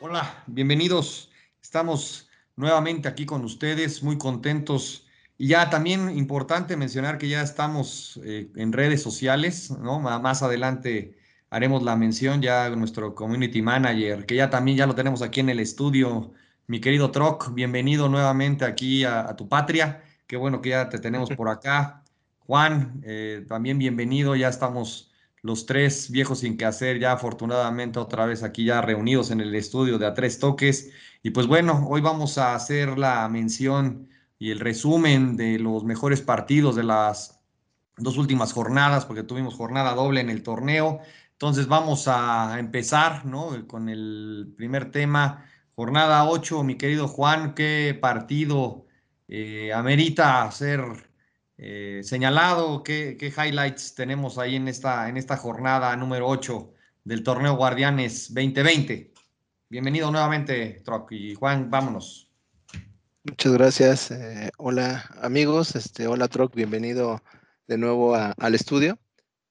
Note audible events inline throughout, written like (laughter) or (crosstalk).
Hola, bienvenidos. Estamos nuevamente aquí con ustedes, muy contentos. Y ya también importante mencionar que ya estamos eh, en redes sociales, ¿no? Más adelante haremos la mención ya nuestro community manager, que ya también ya lo tenemos aquí en el estudio. Mi querido Troc, bienvenido nuevamente aquí a, tu patria. Qué bueno que ya te tenemos (laughs) por acá. Juan, eh, también bienvenido. Ya estamos los tres viejos sin que hacer, ya afortunadamente otra vez aquí ya reunidos en el estudio de A Tres Toques. Y pues bueno, hoy vamos a hacer la mención y el resumen de los mejores partidos de las dos últimas jornadas, porque tuvimos jornada doble en el torneo. Entonces vamos a empezar ¿no? con el primer tema. Jornada 8, mi querido Juan, ¿qué partido eh, amerita ser eh, señalado? ¿Qué, highlights tenemos ahí en esta, en esta jornada número 8 del torneo Guardianes 2020? Bienvenido nuevamente, Troc. Y Juan, vámonos. Muchas gracias. Eh, hola amigos, este, hola Troc, bienvenido de nuevo al estudio.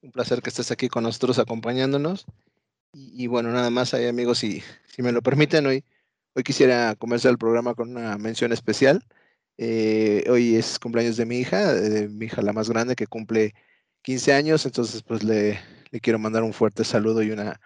Un placer que estés aquí con nosotros acompañándonos. Y, bueno, nada más ahí amigos, si, si me lo permiten, hoy, hoy quisiera comenzar el programa con una mención especial. Eh, hoy es cumpleaños de mi hija, de mi hija la más grande que cumple 15 años, entonces pues le, le quiero mandar un fuerte saludo y una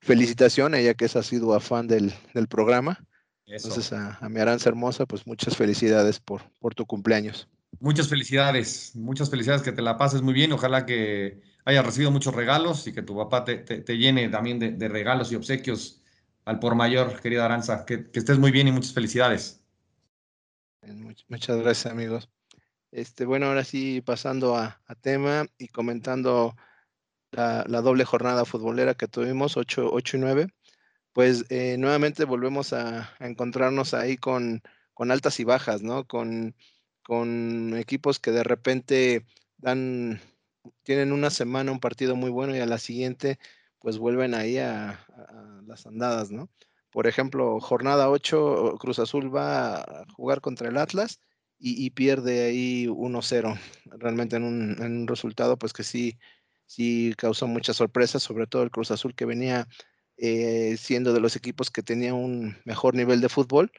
felicitación, ella que es ha sido afán del, del programa. Entonces a, a, mi Aranza hermosa, pues muchas felicidades por, por tu cumpleaños. Muchas felicidades, muchas felicidades, que te la pases muy bien. Ojalá que hayas recibido muchos regalos y que tu papá te, te, llene también de, regalos y obsequios al por mayor, querida Aranza. Que, estés muy bien y muchas felicidades. Muchas gracias, amigos. Este, bueno, ahora sí, pasando a, tema y comentando la, la, doble jornada futbolera que tuvimos, 8, 8 y 9, pues eh, nuevamente volvemos a, a, encontrarnos ahí con, con altas y bajas, ¿no? Con con equipos que de repente dan, tienen una semana un partido muy bueno y a la siguiente pues vuelven ahí a, las andadas, ¿no? Por ejemplo, jornada 8, Cruz Azul va a jugar contra el Atlas y, pierde ahí 1-0, (laughs) realmente en un, resultado pues que sí, sí causó mucha sorpresa, sobre todo el Cruz Azul que venía eh, siendo de los equipos que tenía un mejor nivel de fútbol,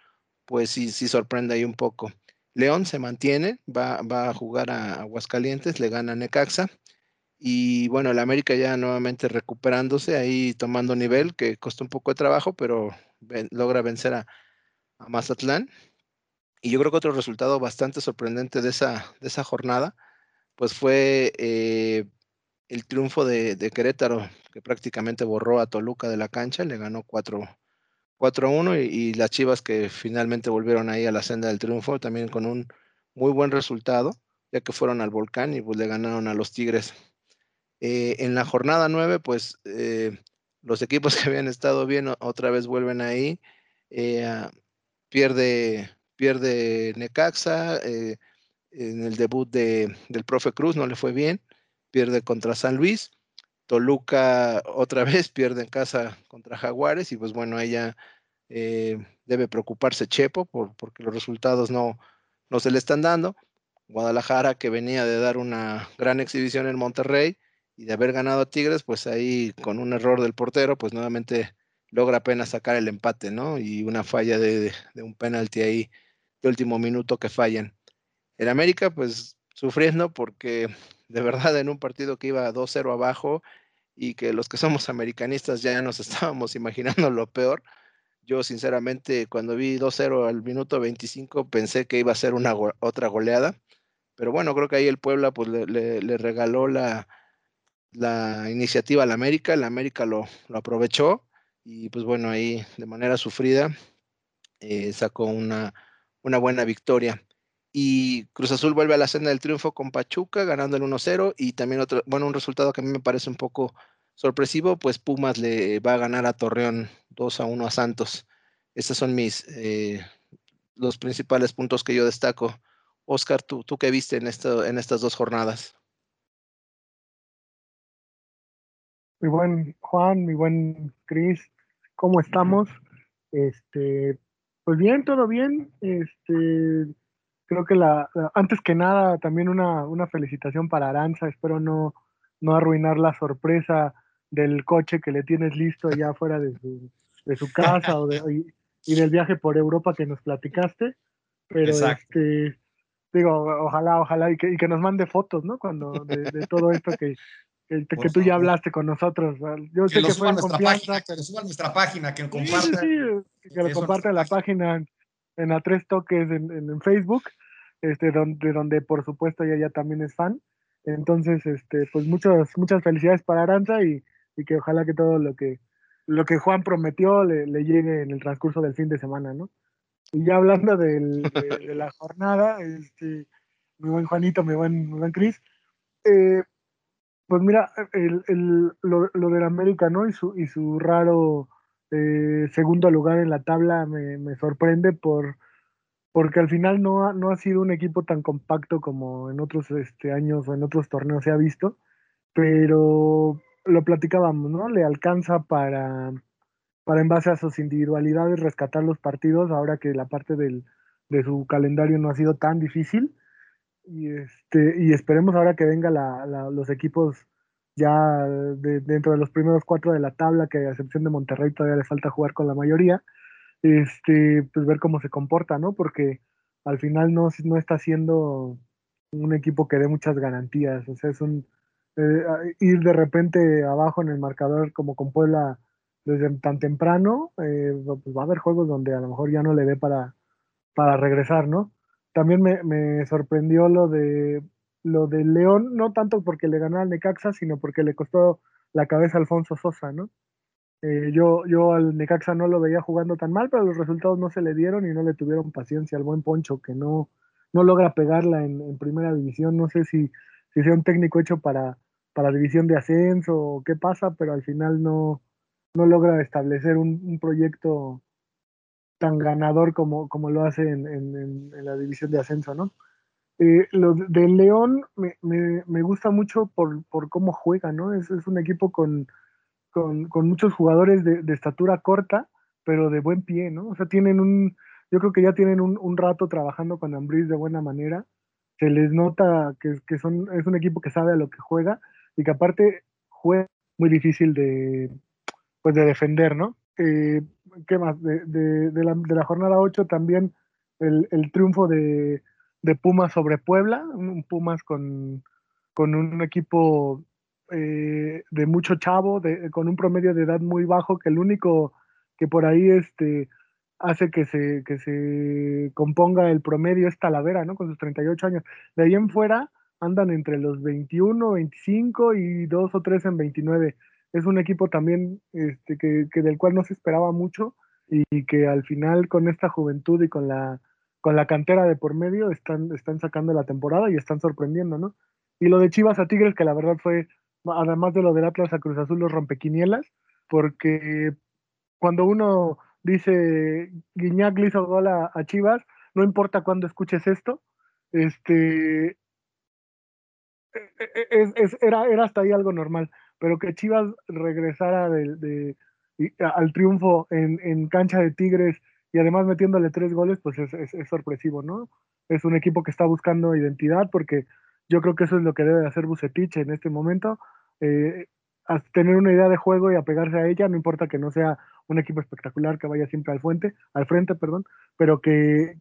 pues sí, sí sorprende ahí un poco. León se mantiene, va, va a jugar a Aguascalientes, le gana a Necaxa. Y bueno, el América ya nuevamente recuperándose, ahí tomando nivel, que costó un poco de trabajo, pero logra vencer a, Mazatlán. Y yo creo que otro resultado bastante sorprendente de esa, de esa jornada, pues fue eh, el triunfo de, de, Querétaro, que prácticamente borró a Toluca de la cancha, le ganó 4, 4-1 y, las Chivas que finalmente volvieron ahí a la senda del triunfo también con un muy buen resultado, ya que fueron al volcán y pues le ganaron a los Tigres. Eh, en la jornada 9, pues eh, los equipos (laughs) que habían estado bien otra vez vuelven ahí. Eh, pierde, pierde Necaxa, en el debut de, del profe Cruz no le fue bien, pierde contra San Luis Toluca otra (laughs) vez pierde en casa contra Jaguares y pues bueno, ella eh, debe preocuparse Chepo por, porque los resultados no, no se le están dando. Guadalajara que venía de dar una gran exhibición en Monterrey y de haber ganado a Tigres, pues ahí con un error del portero, pues nuevamente logra apenas sacar el empate, ¿no? Y una falla de, un penalti ahí de último minuto que fallan. En América, pues sufriendo porque de verdad en un partido que iba 2-0 abajo y que los que somos americanistas ya nos (laughs) estábamos imaginando lo peor. Yo sinceramente cuando vi 2-0 al minuto 25 pensé que iba a ser una otra goleada, pero bueno, creo que ahí el Puebla pues le, regaló la, la iniciativa al América, el América lo, lo, aprovechó y pues bueno, ahí de manera sufrida eh, sacó una, una buena victoria. Y Cruz Azul vuelve a la senda del triunfo con Pachuca, ganando el 1-0. Y también otro, bueno, un resultado que a mí me parece un poco sorpresivo, pues Pumas le va a ganar a Torreón 2 a 1 a Santos. Estos son mis eh, los principales puntos que yo destaco. Oscar, ¿tú, tú qué viste en, esto, en estas dos jornadas? Muy buen Juan, mi buen Cris, ¿cómo estamos? Este, pues bien, todo bien. Este, creo que la, antes que nada también una, una felicitación para Aranza, espero no, no arruinar la sorpresa del coche que le tienes listo ya fuera de su, de su casa o de, y, del viaje por Europa que nos platicaste, pero este digo, ojalá, ojalá y que, y que nos mande fotos, ¿no? Cuando de, todo esto que, que, que tú ya hablaste con nosotros. Yo que sé que fue en confianza. que lo suba a nuestra página, que lo comparta. Sí, sí, que lo comparta en la página en a tres toques en, en, Facebook, este, donde, donde por supuesto ella ya también es fan. Entonces, este, pues muchas, muchas felicidades para Aranza y, y que ojalá que todo lo que, lo que Juan prometió le, le, llegue en el transcurso del fin de semana, ¿no? Y ya hablando del, de, la jornada, este, mi buen Juanito, mi buen, mi buen Cris, eh, pues mira, el, el, lo, lo del América, ¿no? Y su, y su raro eh, segundo lugar en la tabla me, sorprende por porque al final no ha, no ha sido un equipo tan compacto como en otros este, años o en otros torneos se ha visto, pero lo platicábamos, ¿no? Le alcanza para, para en base a sus individualidades rescatar los partidos ahora que la parte del, de su calendario no ha sido tan difícil y, este, y esperemos ahora que venga la, los equipos ya dentro de los primeros cuatro de la tabla, que a excepción de Monterrey todavía le falta jugar con la mayoría, este, pues ver cómo se comporta, ¿no? Porque al final no, no está siendo un equipo que dé muchas garantías, o sea, es un eh, ir de repente abajo en el marcador como con Puebla desde tan temprano, eh, pues va a haber juegos donde a lo mejor ya no le dé para, para regresar, ¿no? También me, me sorprendió lo de lo de León, no tanto porque le ganó al Necaxa, sino porque le costó la cabeza a Alfonso Sosa, ¿no? Eh, yo, yo al Necaxa no lo veía jugando tan mal, pero los resultados no se le dieron y no le tuvieron paciencia al buen Poncho, que no, no logra pegarla en, primera división. No sé si, si sea un técnico hecho para, para división de ascenso o qué pasa, pero al final no, no logra establecer un, proyecto tan ganador como, como lo hace en, en, la división de ascenso, ¿no? Eh, de León me, me, me, gusta mucho por, por cómo juega, ¿no? Es, es un equipo con, con, con muchos jugadores de, de, estatura corta, pero de buen pie, ¿no? O sea, tienen un, yo creo que ya tienen un, un rato trabajando con Ambris de buena manera. Se les nota que, que, son, es un equipo que sabe a lo que juega y que aparte juega muy difícil de, pues de defender, ¿no? Eh, ¿Qué más? De, de, de, la, de la jornada 8 también el, triunfo de, de Pumas sobre Puebla, un Pumas con, con un equipo eh, de mucho chavo, de, con un promedio de edad muy bajo, que el único que por ahí este, hace que se, que se componga el promedio es Talavera, ¿no? Con sus 38 años. De ahí en fuera andan entre los 21, 25 y dos o tres en 29. Es un equipo también este, que, del cual no se esperaba mucho y que al final con esta juventud y con la con la cantera de por medio están, están sacando la temporada y están sorprendiendo, ¿no? Y lo de Chivas a Tigres, que la verdad fue, además de lo del Atlas a Cruz Azul, los rompequinielas, porque cuando uno dice Guiñac le hizo gol a, Chivas, no importa cuándo escuches esto, este e, e, e, es, era, era hasta ahí algo normal, pero que Chivas regresara de, al triunfo en, cancha de Tigres y además metiéndole tres goles, pues es, es, sorpresivo, ¿no? Es un equipo que está buscando identidad porque yo creo que eso es lo que debe hacer Bucetich en este momento, eh, tener una idea de juego y apegarse a ella, no importa que no sea un equipo espectacular que vaya siempre al, fuente, al frente, perdón, pero que,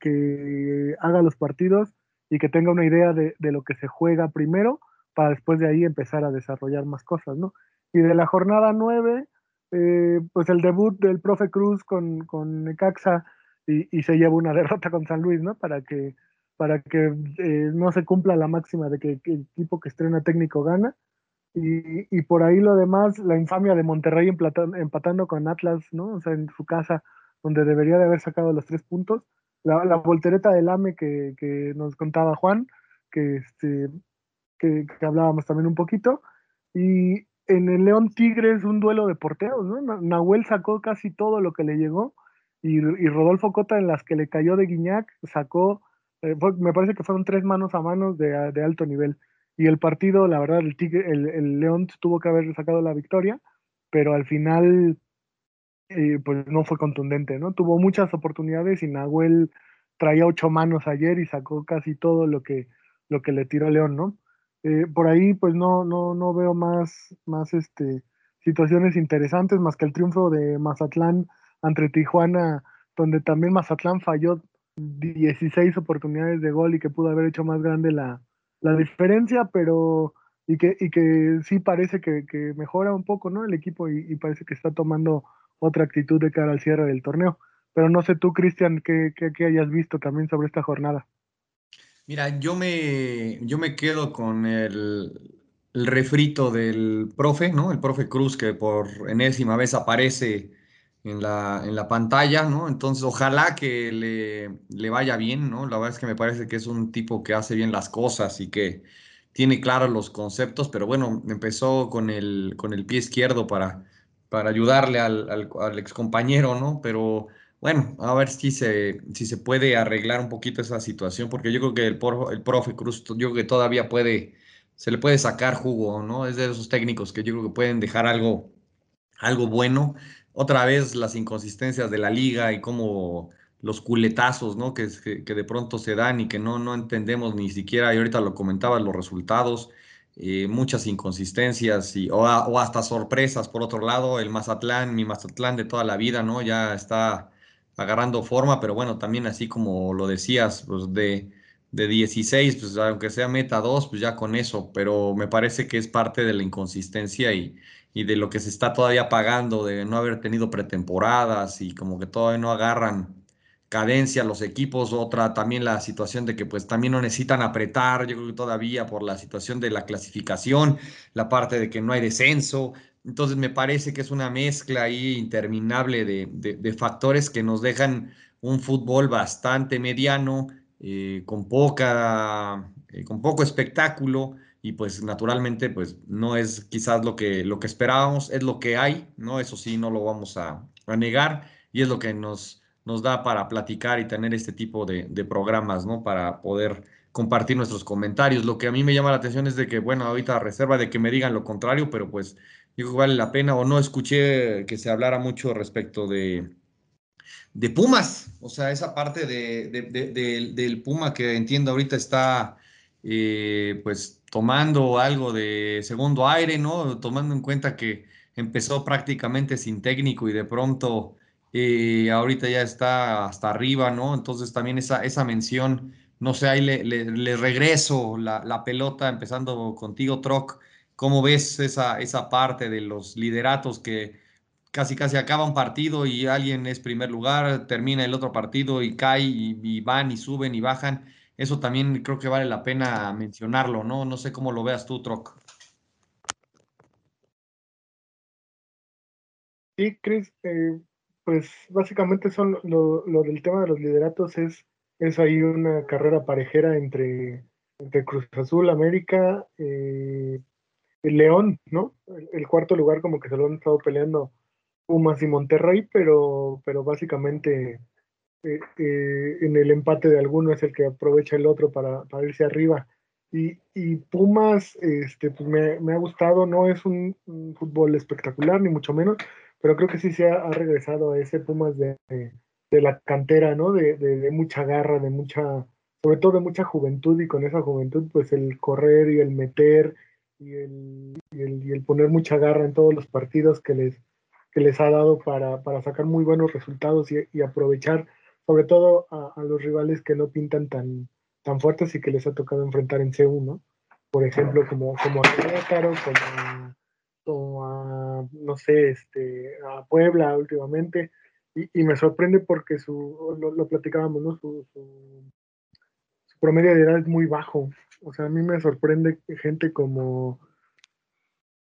haga los partidos y que tenga una idea de, de, lo que se juega primero para después de ahí empezar a desarrollar más cosas, ¿no? Y de la jornada nueve, eh, pues el debut del profe Cruz con, con Necaxa y, se lleva una (laughs) derrota con San Luis, ¿no? Para que, para que eh, no se cumpla la máxima de que, el equipo que estrena técnico gana. Y, y, por ahí lo demás, la infamia de Monterrey empatando con Atlas, ¿no? O sea, en su casa, donde debería de haber sacado los tres puntos. La, la voltereta del AME que, que, nos contaba Juan, que, este, que, hablábamos también un poquito. Y, en el León Tigres un duelo de porteros, ¿no? Nahuel sacó casi todo lo que le llegó y, Rodolfo Cota en las que le cayó de Guiñac sacó, eh, me parece que fueron tres manos a manos de, alto nivel. Y el partido, la verdad, el, Tigre, el, León tuvo que haber sacado la victoria, pero al final, eh, pues no fue contundente, ¿no? Tuvo muchas oportunidades y Nahuel traía ocho manos ayer y sacó casi todo lo que, lo que le tiró León, ¿no? Eh, por ahí, pues no, no, no veo más, más este, situaciones interesantes más que el triunfo de Mazatlán ante Tijuana, donde también Mazatlán falló 16 oportunidades de gol y que pudo haber hecho más grande la, la diferencia, pero y que, y que sí parece que, que mejora un poco ¿no? el equipo y, parece que está tomando otra actitud de cara al cierre del torneo. Pero no sé tú, Cristian, qué, qué, hayas visto también sobre esta jornada. Mira, yo me, yo me quedo con el, refrito del profe, ¿no? El profe Cruz que por enésima vez aparece en la, en la pantalla, ¿no? Entonces, ojalá que le, le, vaya bien, ¿no? La verdad es que me parece que es un tipo que hace bien las cosas y que tiene claros los conceptos, pero bueno, empezó con el, con el pie izquierdo para, para ayudarle al, al, al excompañero, ¿no? Pero bueno, a ver si se, si se puede arreglar un poquito esa situación, porque yo creo que el, el profe Cruz, yo creo que todavía puede, se le puede sacar jugo, ¿no? Es de esos técnicos que yo creo que pueden dejar algo, algo bueno otra vez las inconsistencias de la liga y cómo los culetazos, ¿no? Que, que, de pronto se dan y que no, no entendemos ni siquiera, y ahorita lo comentabas, los resultados, eh, muchas inconsistencias y, o, hasta sorpresas. Por otro lado, el Mazatlán, mi Mazatlán de toda la vida, ¿no? Ya está agarrando forma, pero bueno, también así como lo decías, pues de, de 16, pues aunque sea meta 2, pues ya con eso, pero me parece que es parte de la inconsistencia y y de lo que se está todavía pagando, de no haber tenido pretemporadas y como que todavía no agarran cadencia los equipos, otra también la situación de que pues también no necesitan apretar, yo creo que todavía por la situación de la clasificación, la parte de que no hay descenso, entonces me parece que es una mezcla ahí interminable de, factores que nos dejan un fútbol bastante mediano, eh, con, poca, eh, con poco espectáculo, y pues naturalmente pues no es quizás lo que, lo que esperábamos, es lo que hay, ¿no? Eso sí, no lo vamos a, negar y es lo que nos, nos da para platicar y tener este tipo de, programas, ¿no? Para poder compartir nuestros comentarios. Lo que a mí me llama la atención es de que, bueno, ahorita reserva de que me digan lo contrario, pero pues que vale la pena o no escuché que se hablara mucho respecto de, de Pumas, o sea, esa parte de, del Puma que entiendo ahorita está, eh, pues tomando algo de segundo aire, ¿no? Tomando en cuenta que empezó prácticamente sin técnico y de pronto eh, ahorita ya está hasta arriba, ¿no? Entonces también esa, esa mención, no sé, ahí le, regreso la, pelota, empezando contigo, Troc. ¿Cómo ves esa, esa parte de los lideratos que casi casi acaba un partido y alguien es primer lugar, termina el otro partido y cae y van y suben y bajan? Eso también creo que vale la pena mencionarlo, ¿no? No sé cómo lo veas tú, Troc. Sí, Chris, eh, pues básicamente son lo, del tema de los lideratos es, es ahí una carrera parejera entre, entre Cruz Azul, América, eh, el León, ¿no? El, cuarto lugar como que se lo han estado peleando Pumas y Monterrey, pero, pero básicamente eh, eh, en el empate de alguno es el que aprovecha el otro para, irse arriba. Y, Pumas, este, pues me, ha gustado, no es un, fútbol espectacular, ni mucho menos, pero creo que sí se ha, regresado a ese Pumas de, la cantera, ¿no? De, mucha garra, de mucha, sobre todo de mucha juventud, y con esa juventud, pues el correr y el meter y el, y el, poner mucha garra en todos los partidos que les, que les ha dado para, sacar muy buenos resultados y, y aprovechar sobre todo a, los rivales que no pintan tan, tan fuertes y que les ha tocado enfrentar en C1, ¿no? Por ejemplo, como, como a Querétaro, como, a, no sé, este, a Puebla últimamente. Y, me sorprende porque su, lo, platicábamos, ¿no? Su, promedio de edad es muy bajo. O sea, a mí me sorprende gente como,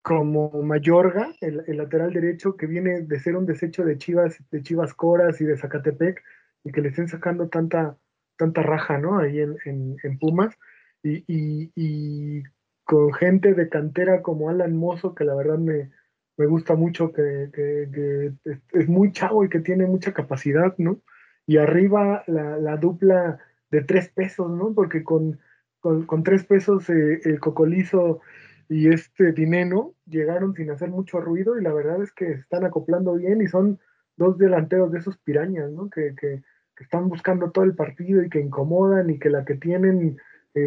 como Mayorga, el, lateral derecho, que viene de ser un desecho de Chivas, de Chivas Coras y de Zacatepec, y que le estén sacando tanta, tanta raja, ¿no? Ahí en, en, Pumas. Y, y, con gente de cantera como Alan Mozo, que la verdad me, me gusta mucho, que, que, es, muy chavo y que tiene mucha capacidad, ¿no? Y arriba la, la dupla de tres pesos, ¿no? Porque con, con, con tres pesos eh, el Cocolizo y este Dineno llegaron sin hacer mucho ruido y la verdad es que están acoplando bien y son dos delanteros de esos pirañas, ¿no? Que, están buscando todo el partido y que incomodan y que la que tienen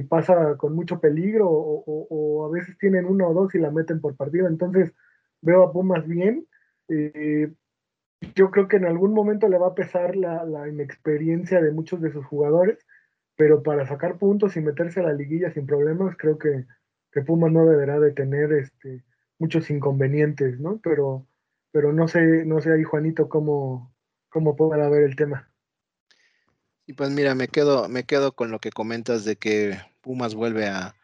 pasa con mucho peligro o, a veces tienen una o dos y la meten por partido. Entonces veo a Pumas bien. Eh, yo creo que en algún momento le va a pesar la, inexperiencia de muchos de sus jugadores, pero para sacar puntos y meterse a la liguilla sin problemas, creo que, que Pumas no deberá de tener este, muchos inconvenientes, ¿no? Pero, pero no sé, no sé ahí, Juanito, cómo, cómo podrá ver el tema. Y pues mira, me quedo, me quedo con lo que comentas de que Pumas vuelve a,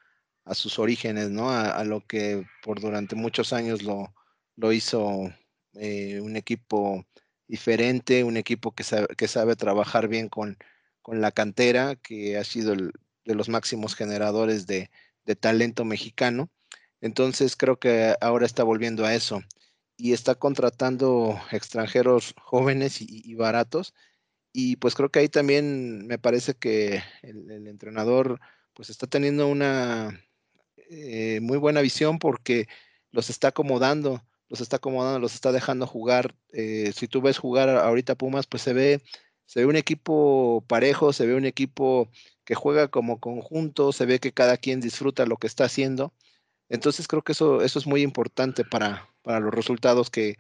sus orígenes, ¿no? A, lo que por durante muchos años lo, lo hizo eh, un equipo diferente, un equipo que sabe, que sabe trabajar bien con, con, la cantera, que ha sido de los máximos generadores de, talento mexicano. Entonces creo que ahora está volviendo a eso y está contratando extranjeros jóvenes y baratos y pues creo que ahí también me parece que el, entrenador pues está teniendo una eh, muy buena visión porque los está acomodando, los está acomodando, los está dejando jugar. Eh, si tú ves jugar ahorita Pumas, pues se ve, se ve un equipo parejo, se ve un equipo que juega como conjunto, se ve que cada quien disfruta lo que está haciendo. Entonces creo que eso, eso es muy importante para, para los resultados que,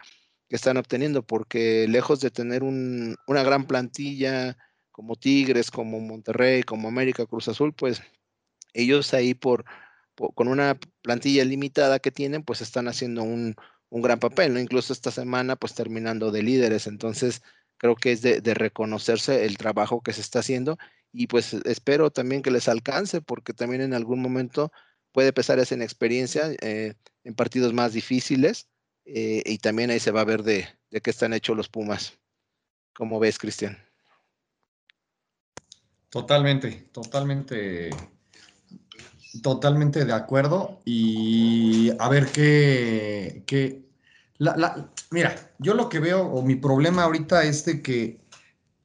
que están obteniendo, porque lejos de tener una gran plantilla como Tigres, como Monterrey, como América, Cruz Azul, pues ellos ahí por, con una plantilla limitada que tienen, pues están haciendo un, gran papel, ¿no? Incluso esta semana, pues terminando de líderes. Entonces, creo que es de, reconocerse el trabajo que se está haciendo y pues espero también que les alcance, porque también en algún momento puede pesar esa inexperiencia eh, en partidos más difíciles eh, y también ahí se va a ver de, de qué están hechos los Pumas. ¿Cómo ves, Cristian? Totalmente, totalmente, totalmente de acuerdo. Y a ver qué, qué la, mira, yo lo que veo, o mi problema ahorita es de que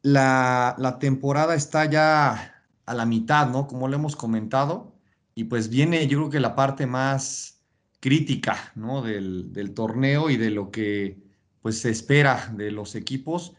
la, la, temporada está ya a la mitad, ¿no? Como lo hemos comentado. Y pues viene, yo creo que la parte más crítica ¿no? del, torneo y de lo que pues, se espera de los equipos.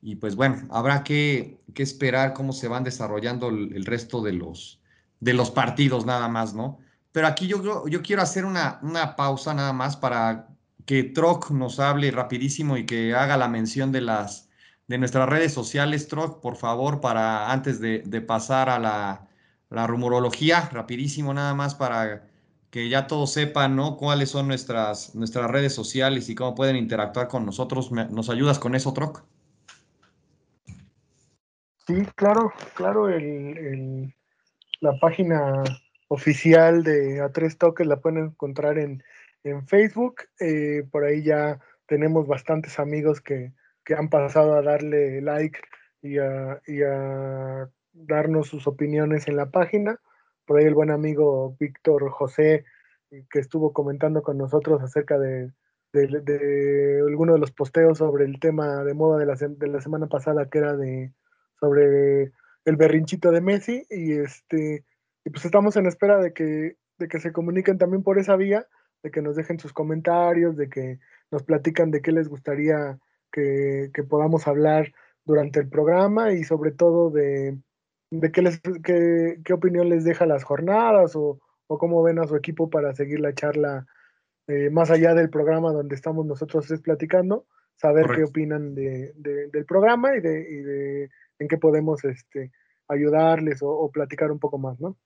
Y pues bueno, habrá que, esperar cómo se van desarrollando el, resto de los, de los partidos nada más, ¿no? Pero aquí yo, yo quiero hacer una, una pausa nada más para que Troc nos hable rapidísimo y que haga la mención de las de nuestras redes sociales, Troc, por favor, para antes de, pasar a la, la rumorología, rapidísimo nada más para que ya todos sepan, ¿no? Cuáles son nuestras, nuestras redes sociales y cómo pueden interactuar con nosotros. ¿Nos ayudas con eso, Troc? Sí, claro, claro, el, la página oficial de A3 Toques la pueden encontrar en, Facebook. Eh, por ahí ya tenemos bastantes amigos que, han pasado a darle like y y a darnos sus opiniones en la página por ahí el buen amigo Víctor José, que estuvo comentando con nosotros acerca de, de, alguno de los posteos sobre el tema de moda de la, de la semana pasada, que era de sobre el berrinchito de Messi, y este y pues estamos en espera de que, de que se comuniquen también por esa vía, de que nos dejen sus comentarios, de que nos platican de qué les gustaría que podamos hablar durante el programa y sobre todo de, de qué, les, qué, opinión les deja las jornadas o, cómo ven a su equipo para seguir la charla eh, más allá del programa donde estamos nosotros platicando, saber qué opinan de, del programa y de, en qué podemos este, ayudarles o, platicar un poco más, ¿no?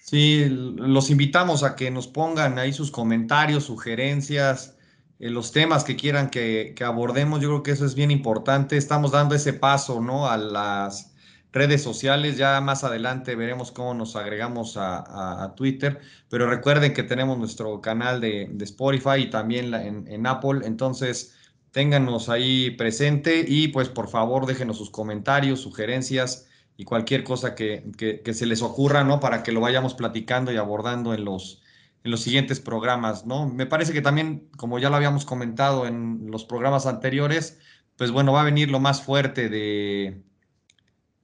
Sí, los invitamos a que nos pongan ahí sus comentarios, sugerencias, eh, los temas que quieran que, que abordemos. Yo creo que eso es bien importante. Estamos dando ese paso, ¿no? A las redes sociales. Ya más adelante veremos cómo nos agregamos a, Twitter. Pero recuerden que tenemos nuestro canal de, Spotify y también en, Apple. Entonces, téngannos ahí presente y pues por favor déjenos sus comentarios, sugerencias y cualquier cosa que, se les ocurra, ¿no? Para que lo vayamos platicando y abordando en los, en los siguientes programas, ¿no? Me parece que también, como ya lo habíamos comentado en los programas anteriores, pues bueno, va a venir lo más fuerte de,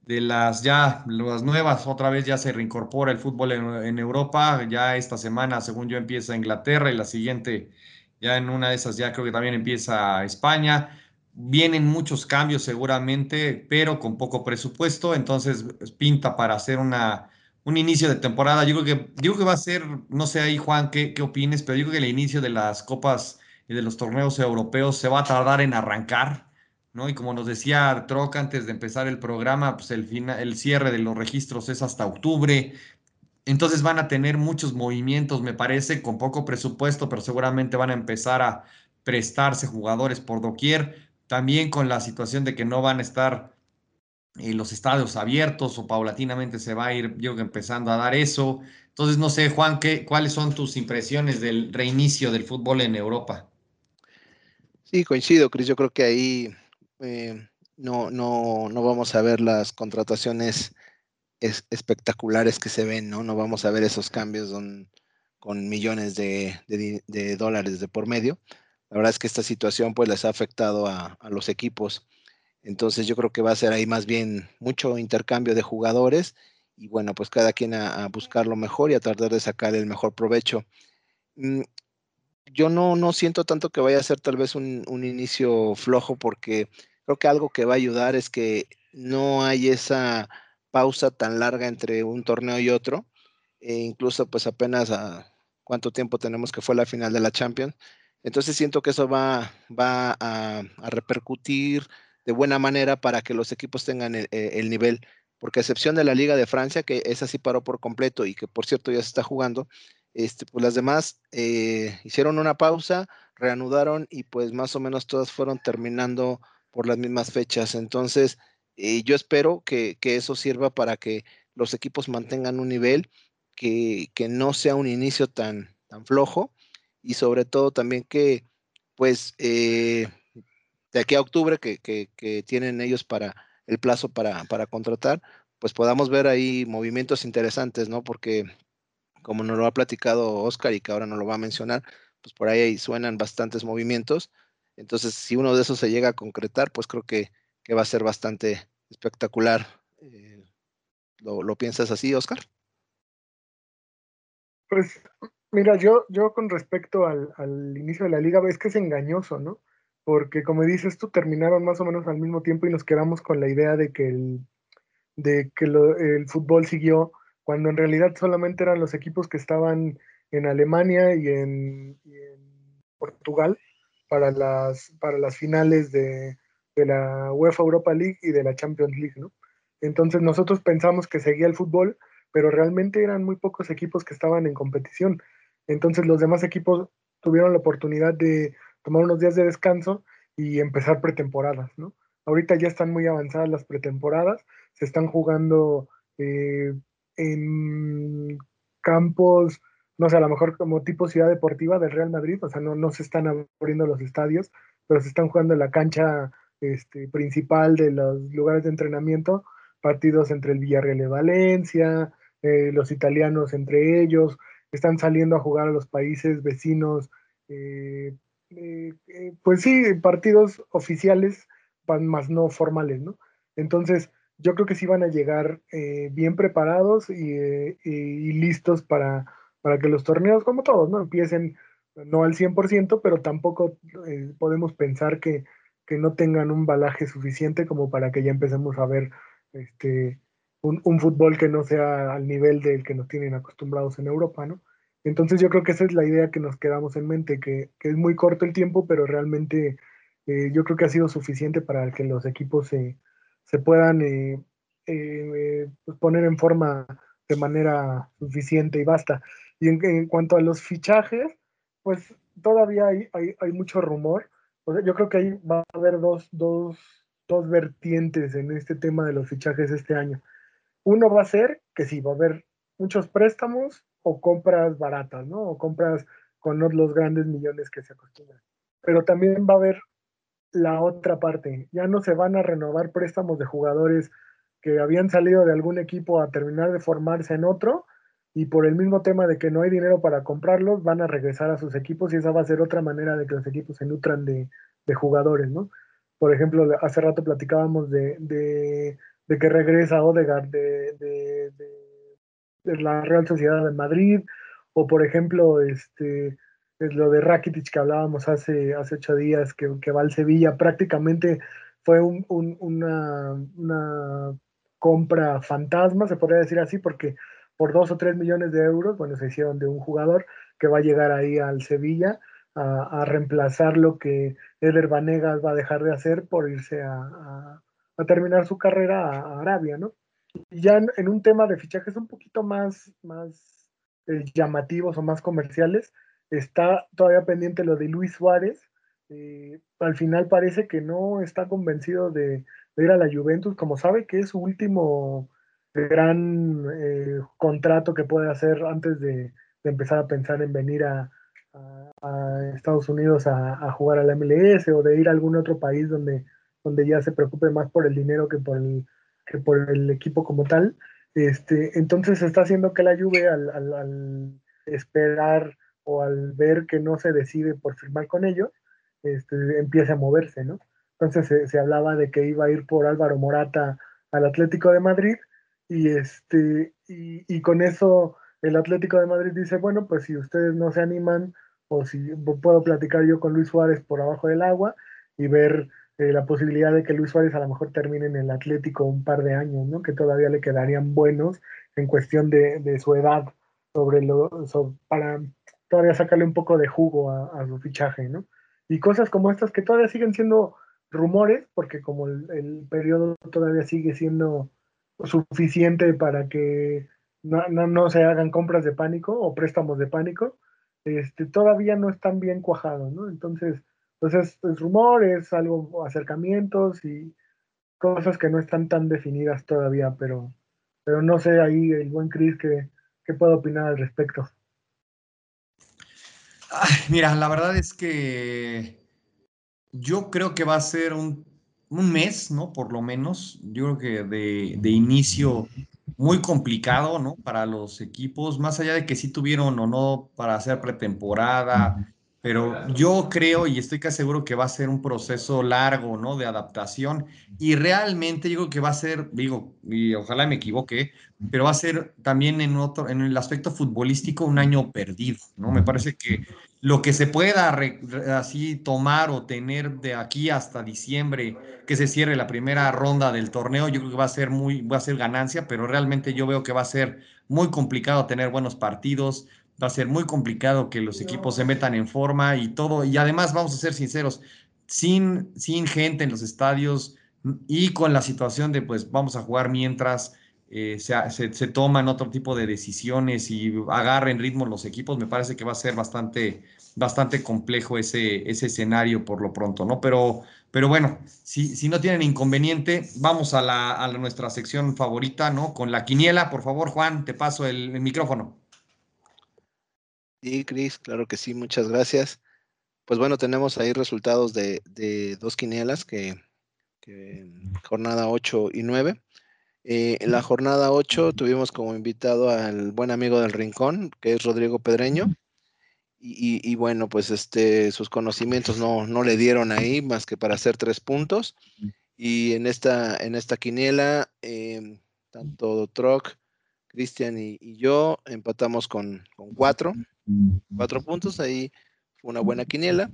de las ya, las nuevas, otra vez ya se reincorpora el fútbol en, Europa, ya esta semana, según yo, empieza Inglaterra y la siguiente, ya en una de esas ya creo que también empieza España, vienen muchos cambios seguramente, pero con poco presupuesto, entonces pinta para hacer una, un inicio de temporada. Yo creo que, yo que va a ser, no sé ahí Juan, ¿qué, qué opines? Pero yo creo que el inicio de las copas y de los torneos europeos se va a tardar en arrancar, ¿no? Y como nos decía Troc antes de empezar el programa, pues el, el cierre de los registros es hasta octubre. Entonces van a tener muchos movimientos, me parece, con poco presupuesto, pero seguramente van a empezar a prestarse jugadores por doquier. También con la situación de que no van a estar eh, los estadios abiertos o paulatinamente se va a ir, yo empezando a dar eso. Entonces, no sé, Juan, ¿qué, ¿cuáles son tus impresiones del reinicio del fútbol en Europa? Sí, coincido, Cris. Yo creo que ahí eh, no, no, no vamos a ver las contrataciones espectaculares que se ven, ¿no? No vamos a ver esos cambios con millones de, dólares de por medio. La verdad es que esta situación pues les ha afectado a, los equipos. Entonces yo creo que va a ser ahí más bien mucho intercambio de jugadores y bueno, pues cada quien a, buscar lo mejor y a tratar de sacar el mejor provecho. Mm, yo no, no siento tanto que vaya a ser tal vez un, un, inicio flojo porque creo que algo que va a ayudar es que no hay esa pausa tan larga entre un torneo y otro. E incluso pues apenas cuánto tiempo tenemos que fue la final de la Champions. Entonces siento que eso va, va a, repercutir de buena manera para que los equipos tengan el, el, nivel, porque a excepción de la Liga de Francia, que esa sí paró por completo y que por cierto ya se está jugando, este, pues las demás eh, hicieron una pausa, reanudaron y pues más o menos todas fueron terminando por las mismas fechas. Entonces, eh, yo espero que, eso sirva para que los equipos mantengan un nivel, que, no sea un inicio tan, tan flojo y sobre todo también que, pues, eh, de aquí a octubre que, que, tienen ellos para el plazo para, para contratar, pues podamos ver ahí movimientos interesantes, ¿no? Porque como nos lo ha platicado Oscar y que ahora no lo va a mencionar, pues por ahí suenan bastantes movimientos. Entonces, si uno de esos se llega a concretar, pues creo que, va a ser bastante espectacular. Eh, ¿lo, piensas así, Oscar? Pues mira, yo, yo con respecto al, inicio de la liga, es que es engañoso, ¿no? Porque como dices tú, terminaron más o menos al mismo tiempo y nos quedamos con la idea de que el, de que el fútbol siguió cuando en realidad solamente eran los equipos que estaban en Alemania y en, Portugal para las, para las finales de, la UEFA Europa League y de la Champions League, ¿no? Entonces nosotros pensamos que seguía el fútbol, pero realmente eran muy pocos equipos que estaban en competición. Entonces los demás equipos tuvieron la oportunidad de tomar unos días de descanso y empezar pretemporadas, ¿no? Ahorita ya están muy avanzadas las pretemporadas, se están jugando eh, en campos, no sé, a lo mejor como tipo ciudad deportiva del Real Madrid, o sea, no, no se están abriendo los estadios, pero se están jugando en la cancha este, principal de los lugares de entrenamiento, partidos entre el Villarreal y Valencia, eh, los italianos entre ellos, están saliendo a jugar a los países vecinos, eh, eh, pues sí, partidos oficiales, más no formales, ¿no? Entonces, yo creo que sí van a llegar bien preparados y, listos para, para, que los torneos, como todos, ¿no? Empiecen no al 100%, pero tampoco eh, podemos pensar que, que, no tengan un balaje suficiente como para que ya empecemos a ver este, un, un, fútbol que no sea al nivel del que nos tienen acostumbrados en Europa, ¿no? Entonces yo creo que esa es la idea que nos quedamos en mente, que, que es muy corto el tiempo, pero realmente eh, yo creo que ha sido suficiente para que los equipos se se puedan eh, eh, pues, poner en forma de manera suficiente y basta. Y en, cuanto a los fichajes, pues todavía hay, hay, mucho rumor. yo creo que ahí va a haber dos, dos, dos vertientes en este tema de los fichajes este año. Uno va a ser que sí, va a haber muchos préstamos o compras baratas, ¿no? O compras con los grandes millones que se acostumbran. Pero también va a haber la otra parte. Ya no se van a renovar préstamos de jugadores que habían salido de algún equipo a terminar de formarse en otro y por el mismo tema de que no hay dinero para comprarlos, van a regresar a sus equipos y esa va a ser otra manera de que los equipos se nutran de, jugadores, ¿no? Por ejemplo, hace rato platicábamos de, de, que regresa Odegaard de, de, la Real Sociedad de Madrid, o por ejemplo, este, es lo de Rakitic que hablábamos hace, hace ocho días, que, va al Sevilla, prácticamente fue un, una, compra fantasma, se podría decir así, porque por dos o tres millones de euros, bueno, se hicieron de un jugador que va a llegar ahí al Sevilla a, reemplazar lo que Eder Vanegas va a dejar de hacer por irse a, a terminar su carrera a, Arabia, ¿no? Y ya en, un tema de fichajes un poquito más, más eh, llamativos o más comerciales, está todavía pendiente lo de Luis Suárez. Eh, al final parece que no está convencido de, ir a la Juventus, como sabe que es su último gran eh, contrato que puede hacer antes de, empezar a pensar en venir a, Estados Unidos a, jugar a la MLS o de ir a algún otro país donde donde ya se preocupe más por el dinero que por el, que por el equipo como tal. Este, entonces está haciendo que la Juve al, esperar o al ver que no se decide por firmar con ellos, este, empiece a moverse, ¿no? Entonces se, hablaba de que iba a ir por Álvaro Morata al Atlético de Madrid y, este, y, y, con eso el Atlético de Madrid dice, bueno, pues si ustedes no se animan o si puedo platicar yo con Luis Suárez por abajo del agua y ver eh, la posibilidad de que Luis Suárez a lo mejor termine en el Atlético un par de años, ¿no? Que todavía le quedarían buenos en cuestión de, su edad sobre lo, para todavía sacarle un poco de jugo a, su fichaje, ¿no? Y cosas como estas que todavía siguen siendo rumores, porque como el, periodo todavía sigue siendo suficiente para que no, no, se hagan compras de pánico o préstamos de pánico, este, todavía no están bien cuajados, ¿no? Entonces, entonces, es rumores, algo, acercamientos y cosas que no están tan definidas todavía, pero, pero no sé ahí el buen Chris qué, qué puedo opinar al respecto. mira, la verdad es que yo creo que va a ser un, un mes, ¿no? Por lo menos. Yo creo que de, de, inicio muy complicado, ¿no? Para los equipos, más allá de que sí tuvieron o no para hacer pretemporada, pero yo creo y estoy casi seguro que va a ser un proceso largo, ¿no? De adaptación. Y realmente yo creo que va a ser, digo, y ojalá me equivoque, pero va a ser también en otro, en el aspecto futbolístico un año perdido, ¿no? Me parece que lo que se pueda así tomar o tener de aquí hasta diciembre, que se cierre la primera ronda del torneo, yo creo que va a ser muy, va a ser ganancia, pero realmente yo veo que va a ser muy complicado tener buenos partidos va a ser muy complicado que los equipos se metan en forma y todo. Y además, vamos a ser sinceros, sin, sin gente en los estadios y con la situación de, pues, vamos a jugar mientras eh, se, se, toman otro tipo de decisiones y agarren ritmo los equipos, me parece que va a ser bastante, bastante complejo ese, ese escenario por lo pronto, ¿no? Pero, pero bueno, si, si no tienen inconveniente, vamos a, la, a nuestra sección favorita, ¿no? Con la quiniela, por favor, Juan, te paso el micrófono. Sí, Cris, claro que sí, muchas gracias. Pues bueno, tenemos ahí resultados de, dos quinielas que, jornada 8 y 9. Eh, en la jornada 8 tuvimos como invitado al buen amigo del Rincón, que es Rodrigo Pedreño. Y, bueno, pues este, sus conocimientos no, no, le dieron ahí más que para hacer tres puntos. Y en esta, en esta quiniela, em, tanto Troc, Cristian y, yo empatamos con, con cuatro cuatro puntos, ahí fue una buena quiniela.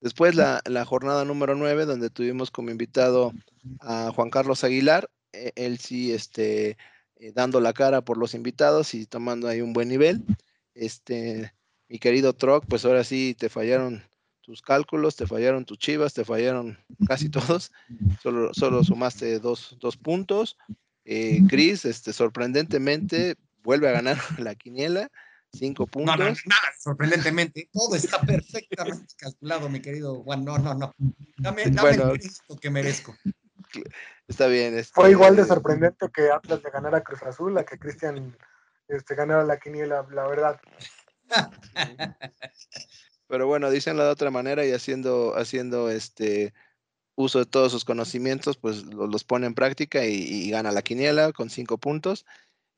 Después la, jornada número nueve, donde tuvimos como invitado a Juan Carlos Aguilar, e, él sí, este, eh, dando la cara por los invitados y tomando ahí un buen nivel. Este, mi querido Troc, pues ahora sí te fallaron tus cálculos, te fallaron tus chivas, te fallaron casi (laughs) todos, solo, solo sumaste dos, puntos. Eh, Chris, este, sorprendentemente, vuelve a ganar (laughs) la quiniela Cinco puntos. No, no, nada, sorprendentemente. Todo está perfectamente calculado, mi querido Juan. No, no, no. Dame, dame el que merezco. Está bien. Este... Fue igual de sorprendente que Atlas de ganar a Cruz Azul, a que Cristian este, ganara la quiniela, la verdad. Pero bueno, dicen de otra manera y haciendo, haciendo este uso de todos sus conocimientos, pues los, pone en práctica y, y, gana la quiniela con cinco puntos.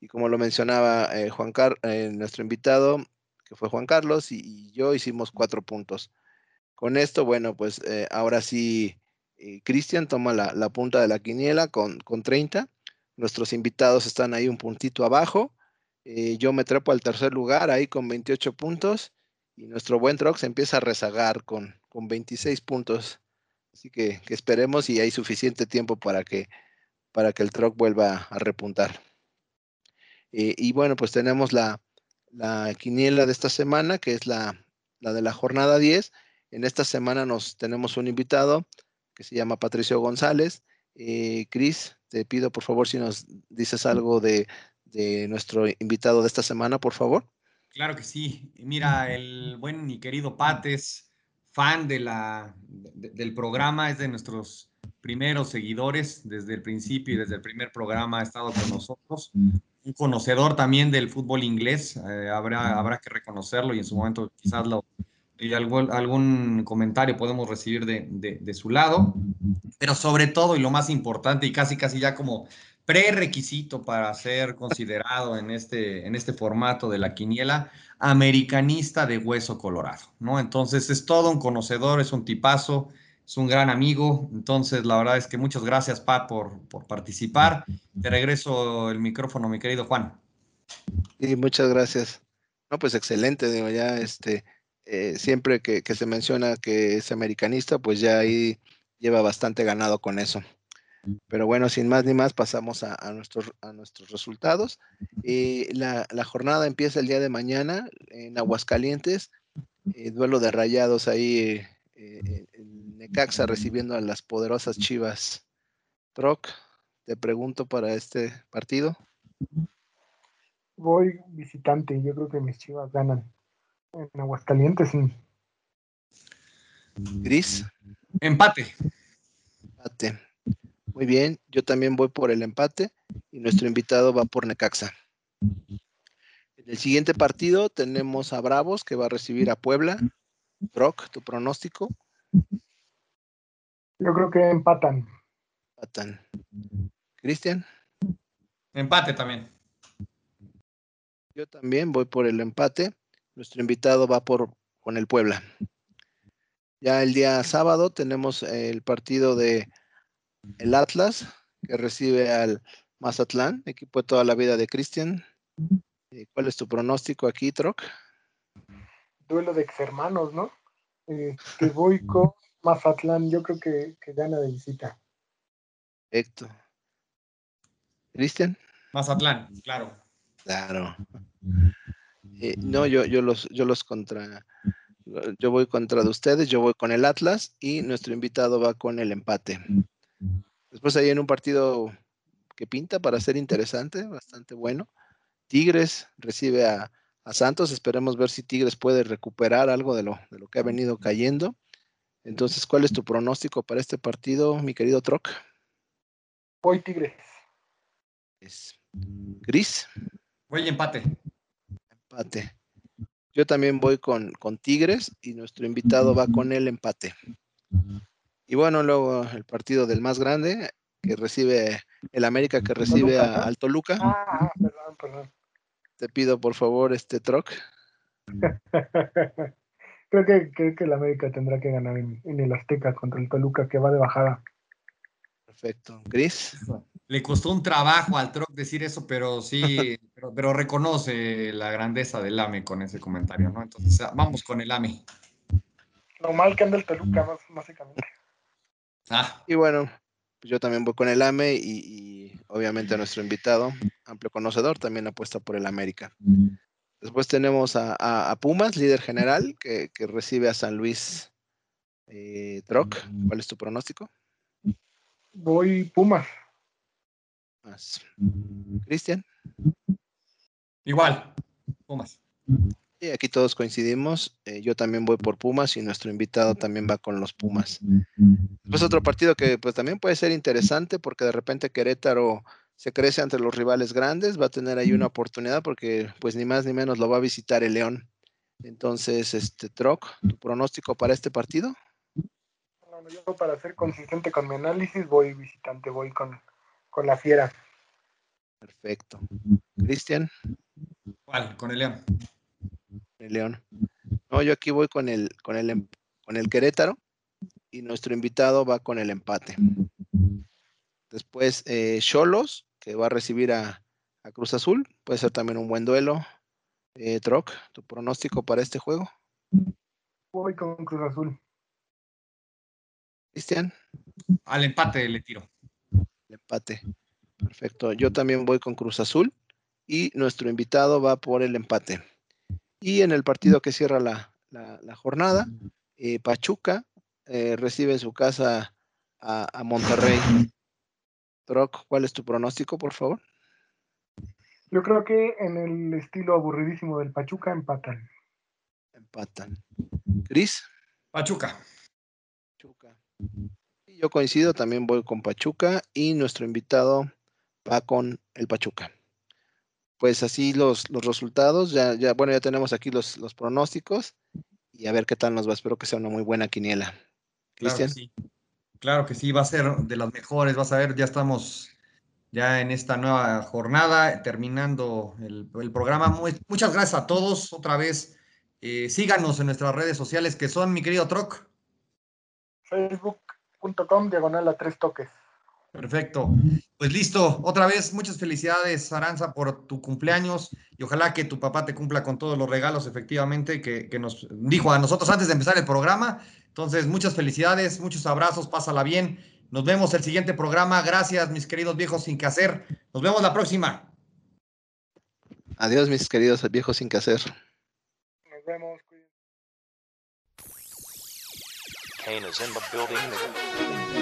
Y como lo mencionaba eh, Juan Car eh, nuestro invitado, que fue Juan Carlos, y, yo hicimos cuatro puntos. Con esto, bueno, pues eh, ahora sí, Cristian toma la, punta de la quiniela con, con 30. Nuestros invitados están ahí un puntito abajo. yo me trepo al tercer lugar ahí con 28 puntos. y nuestro buen Troc se empieza a rezagar con, con 26 puntos. Así que, esperemos y hay suficiente tiempo para que, para que el Troc vuelva a repuntar. Eh, y bueno, pues tenemos la, la, quiniela de esta semana, que es la, la, de la jornada 10. En esta semana nos tenemos un invitado que se llama Patricio González. Eh, Cris, te pido por favor si nos dices algo de, de nuestro invitado de esta semana, por favor. Claro que sí. Mira, el buen y querido Pates, fan de la, del programa, es de nuestros primeros seguidores desde el principio y desde el primer programa ha estado con nosotros. Un conocedor también del fútbol inglés, eh, habrá, habrá que reconocerlo y en su momento quizás lo, y algún, algún comentario podemos recibir de, de, de, su lado, pero sobre todo y lo más importante y casi casi ya como prerequisito para ser considerado en este, en este formato de la quiniela, americanista de hueso colorado, ¿no? Entonces es todo un conocedor, es un tipazo, es un gran amigo. Entonces, la verdad es que muchas gracias, Pat, por, por participar. Te regreso el micrófono, mi querido Juan. Y muchas gracias. No, pues excelente, digo, ya este, eh, siempre que, se menciona que es americanista, pues ya ahí lleva bastante ganado con eso. Pero bueno, sin más ni más, pasamos a, nuestros, a nuestros resultados. Eh, la, la, jornada empieza el día de mañana en Aguascalientes. Eh, duelo de rayados ahí eh, en Necaxa recibiendo a las poderosas Chivas. Troc, te pregunto para este partido. Voy visitante, yo creo que mis Chivas ganan. En Aguascalientes, sí. Gris. Empate. Empate. Muy bien, yo también voy por el empate y nuestro invitado va por Necaxa. En el siguiente partido tenemos a Bravos que va a recibir a Puebla. Brock, tu pronóstico. Yo creo que empatan. Empatan. Cristian. Empate también. Yo también voy por el empate. Nuestro invitado va por con el Puebla. Ya el día sábado tenemos el partido de el Atlas, que recibe al Mazatlán, equipo de toda la vida de Cristian. Eh, ¿Cuál es tu pronóstico aquí, Troc? Duelo de ex hermanos, ¿no? Eh, que voy con Mazatlán, yo creo que, que gana de visita. Perfecto. ¿Cristian? Mazatlán, claro. Claro. (laughs) Eh, no, yo, yo los, yo los contra, yo voy contra de ustedes, yo voy con el Atlas y nuestro invitado va con el empate. Después ahí en un partido que pinta para ser interesante, bastante bueno. Tigres recibe a, a, Santos. Esperemos ver si Tigres puede recuperar algo de lo, de lo que ha venido cayendo. Entonces, ¿cuál es tu pronóstico para este partido, mi querido Troc? Voy Tigres. Es Gris. Voy empate. Empate. Yo también voy con, con Tigres y nuestro invitado va con el empate. Y bueno, luego el partido del más grande, que recibe el América, que recibe Toluca, a, al Toluca. Ah, perdón, perdón. Te pido por favor este troc. (laughs) creo, que, creo que el América tendrá que ganar en, en, el Azteca contra el Toluca, que va de bajada. Perfecto. Gris. Le costó un trabajo al troc decir eso, pero sí, (laughs) pero, pero, reconoce la grandeza del AME con ese comentario, ¿no? Entonces, vamos con el AME. Lo mal que anda el Toluca, más, básicamente. Ah. Y bueno, pues yo también voy con el AME y, y, obviamente nuestro invitado, amplio conocedor, también apuesta por el América. Después tenemos a, a, a Pumas, líder general, que, que, recibe a San Luis eh, Troc. ¿Cuál es tu pronóstico? Voy Pumas. Más. Cristian. Igual, Pumas. Y aquí todos coincidimos. Eh, yo también voy por Pumas y nuestro invitado también va con los Pumas. Pues otro partido que pues también puede ser interesante porque de repente Querétaro se crece ante los rivales grandes, va a tener ahí una oportunidad porque pues ni más ni menos lo va a visitar el León. Entonces, este Troc, ¿tu pronóstico para este partido? No, yo para ser consistente con mi análisis voy visitante, voy con, con la fiera. Perfecto. Cristian. ¿Cuál? Con el León. El León. No, yo aquí voy con el, con el, con el Querétaro y nuestro invitado va con el empate. Después, Cholos, eh, que va a recibir a, a, Cruz Azul. Puede ser también un buen duelo. Eh, Troc, ¿tu pronóstico para este juego? Voy con Cruz Azul. Cristian. Al empate le tiro. El empate. Perfecto. Yo también voy con Cruz Azul y nuestro invitado va por el empate. Y en el partido que cierra la, jornada, eh, Pachuca eh, recibe en su casa a, a Monterrey. Troc, ¿cuál es tu pronóstico, por favor? Yo creo que en el estilo aburridísimo del Pachuca empatan. Empatan. Cris. Pachuca. Pachuca. Yo coincido, también voy con Pachuca y nuestro invitado va con el Pachuca. Pues así los, los resultados, ya, ya, bueno, ya tenemos aquí los, los pronósticos y a ver qué tal nos va. Espero que sea una muy buena quiniela. Cristian. Claro, sí. Claro que sí, va a ser de las mejores, vas a ver, ya estamos ya en esta nueva jornada, terminando el, programa. muchas gracias a todos otra vez. Eh, síganos en nuestras redes sociales que son, mi querido Troc. Facebook.com, diagonal a tres toques. Perfecto. Pues listo. Otra vez, muchas felicidades, Aranza, por tu cumpleaños y ojalá que tu papá te cumpla con todos los regalos, efectivamente, que, que nos dijo a nosotros antes de empezar el programa. Entonces, muchas felicidades, muchos abrazos, pásala bien nos vemos el siguiente programa. Gracias, mis queridos viejos sin que hacer. Nos vemos la próxima. Adiós, mis queridos viejos sin que hacer. Nos vemos. Kane is in the building.